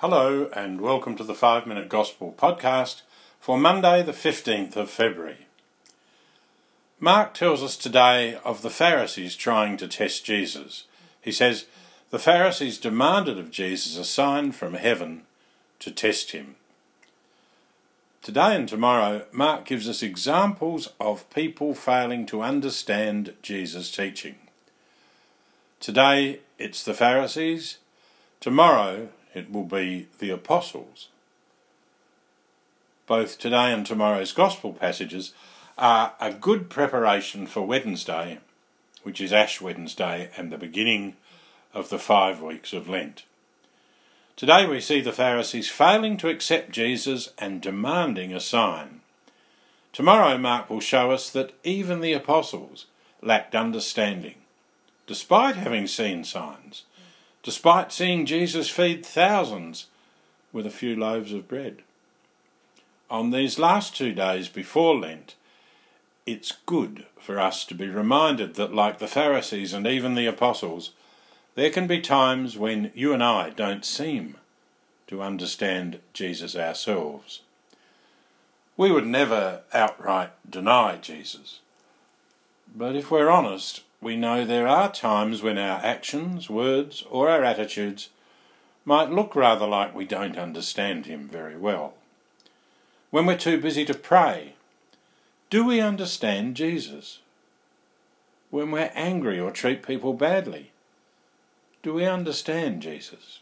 Hello, and welcome to the 5 Minute Gospel podcast for Monday, the 15th of February. Mark tells us today of the Pharisees trying to test Jesus. He says, The Pharisees demanded of Jesus a sign from heaven to test him. Today and tomorrow, Mark gives us examples of people failing to understand Jesus' teaching. Today, it's the Pharisees. Tomorrow, it will be the apostles. Both today and tomorrow's Gospel passages are a good preparation for Wednesday, which is Ash Wednesday and the beginning of the five weeks of Lent. Today we see the Pharisees failing to accept Jesus and demanding a sign. Tomorrow Mark will show us that even the apostles lacked understanding, despite having seen signs despite seeing Jesus feed thousands with a few loaves of bread. On these last two days before Lent, it's good for us to be reminded that, like the Pharisees and even the apostles, there can be times when you and I don't seem to understand Jesus ourselves. We would never outright deny Jesus. But if we're honest, we know there are times when our actions, words, or our attitudes might look rather like we don't understand Him very well. When we're too busy to pray, do we understand Jesus? When we're angry or treat people badly, do we understand Jesus?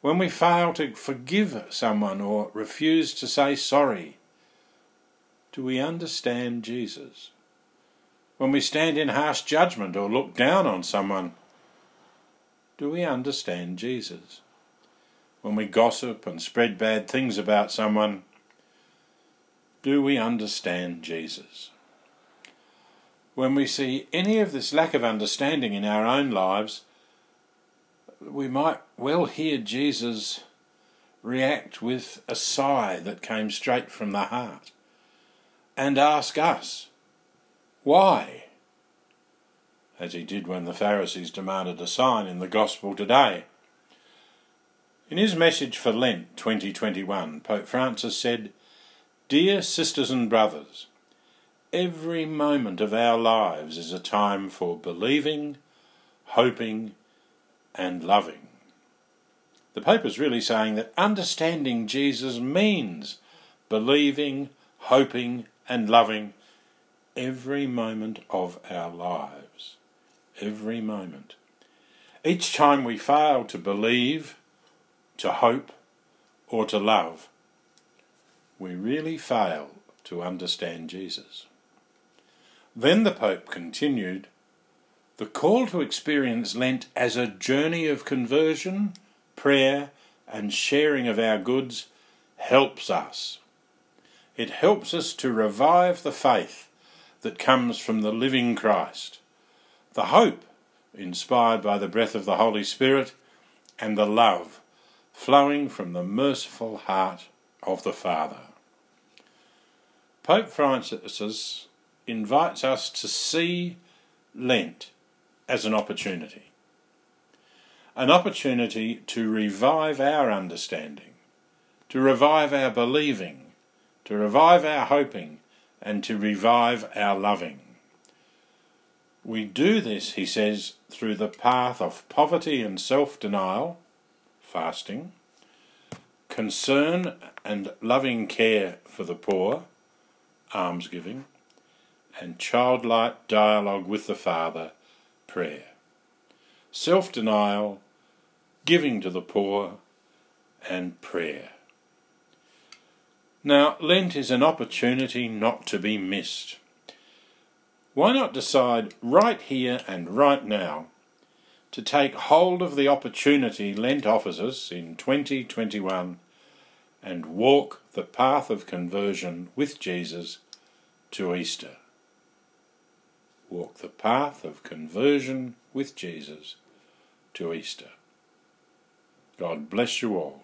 When we fail to forgive someone or refuse to say sorry, do we understand Jesus? When we stand in harsh judgment or look down on someone, do we understand Jesus? When we gossip and spread bad things about someone, do we understand Jesus? When we see any of this lack of understanding in our own lives, we might well hear Jesus react with a sigh that came straight from the heart and ask us, why? As he did when the Pharisees demanded a sign in the Gospel today. In his message for Lent 2021, Pope Francis said, Dear sisters and brothers, every moment of our lives is a time for believing, hoping, and loving. The Pope is really saying that understanding Jesus means believing, hoping, and loving every moment of our lives. Every moment. Each time we fail to believe, to hope, or to love, we really fail to understand Jesus. Then the Pope continued the call to experience Lent as a journey of conversion, prayer, and sharing of our goods helps us. It helps us to revive the faith that comes from the living Christ, the hope inspired by the breath of the Holy Spirit, and the love flowing from the merciful heart of the Father. Pope Francis invites us to see Lent as an opportunity. An opportunity to revive our understanding, to revive our believing, to revive our hoping, and to revive our loving. We do this, he says, through the path of poverty and self denial, fasting, concern and loving care for the poor, almsgiving, and childlike dialogue with the Father, prayer. Self denial, giving to the poor, and prayer. Now, Lent is an opportunity not to be missed. Why not decide right here and right now to take hold of the opportunity Lent offers us in 2021 and walk the path of conversion with Jesus to Easter? Walk the path of conversion with Jesus to Easter. God bless you all.